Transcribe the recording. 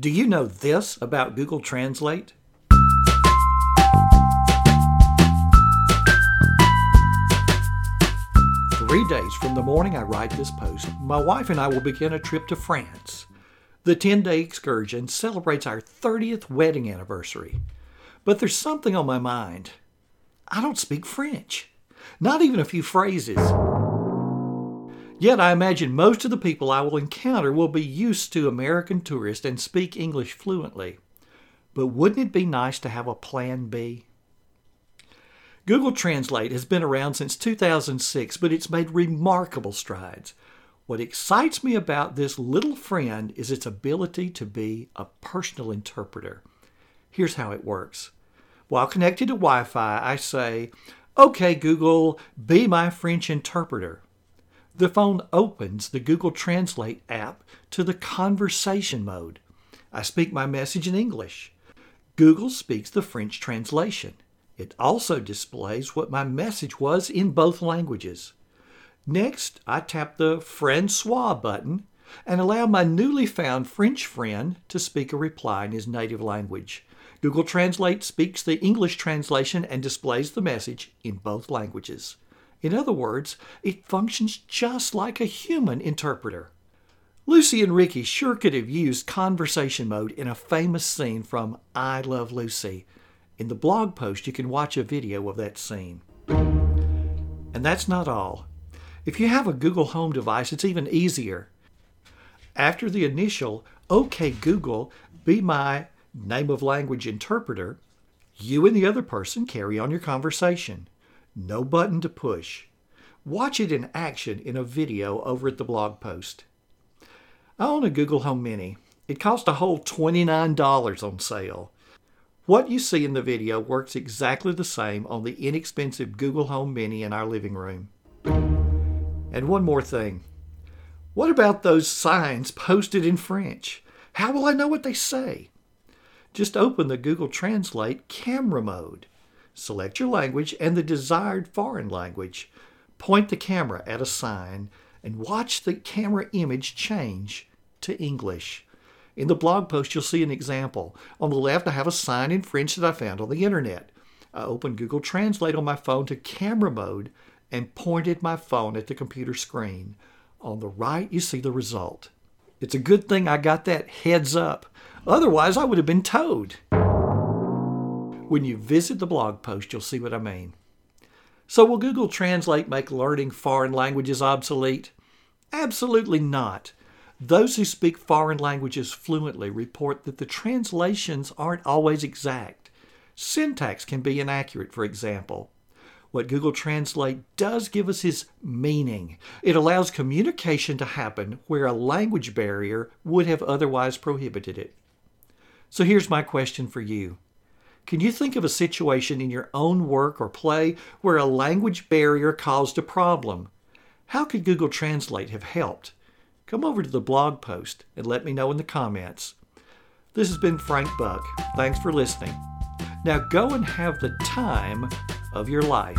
Do you know this about Google Translate? Three days from the morning I write this post, my wife and I will begin a trip to France. The 10 day excursion celebrates our 30th wedding anniversary. But there's something on my mind. I don't speak French, not even a few phrases. Yet I imagine most of the people I will encounter will be used to American tourists and speak English fluently. But wouldn't it be nice to have a plan B? Google Translate has been around since 2006, but it's made remarkable strides. What excites me about this little friend is its ability to be a personal interpreter. Here's how it works. While connected to Wi Fi, I say, OK, Google, be my French interpreter. The phone opens the Google Translate app to the conversation mode. I speak my message in English. Google speaks the French translation. It also displays what my message was in both languages. Next, I tap the Francois button and allow my newly found French friend to speak a reply in his native language. Google Translate speaks the English translation and displays the message in both languages. In other words, it functions just like a human interpreter. Lucy and Ricky sure could have used conversation mode in a famous scene from I Love Lucy. In the blog post, you can watch a video of that scene. And that's not all. If you have a Google Home device, it's even easier. After the initial OK Google, be my name of language interpreter, you and the other person carry on your conversation. No button to push. Watch it in action in a video over at the blog post. I own a Google Home Mini. It cost a whole $29 on sale. What you see in the video works exactly the same on the inexpensive Google Home Mini in our living room. And one more thing. What about those signs posted in French? How will I know what they say? Just open the Google Translate camera mode. Select your language and the desired foreign language. Point the camera at a sign and watch the camera image change to English. In the blog post, you'll see an example. On the left, I have a sign in French that I found on the internet. I opened Google Translate on my phone to camera mode and pointed my phone at the computer screen. On the right, you see the result. It's a good thing I got that heads up. Otherwise, I would have been towed. When you visit the blog post, you'll see what I mean. So, will Google Translate make learning foreign languages obsolete? Absolutely not. Those who speak foreign languages fluently report that the translations aren't always exact. Syntax can be inaccurate, for example. What Google Translate does give us is meaning. It allows communication to happen where a language barrier would have otherwise prohibited it. So here's my question for you Can you think of a situation in your own work or play where a language barrier caused a problem? How could Google Translate have helped? come over to the blog post and let me know in the comments. This has been Frank Buck. Thanks for listening. Now go and have the time of your life.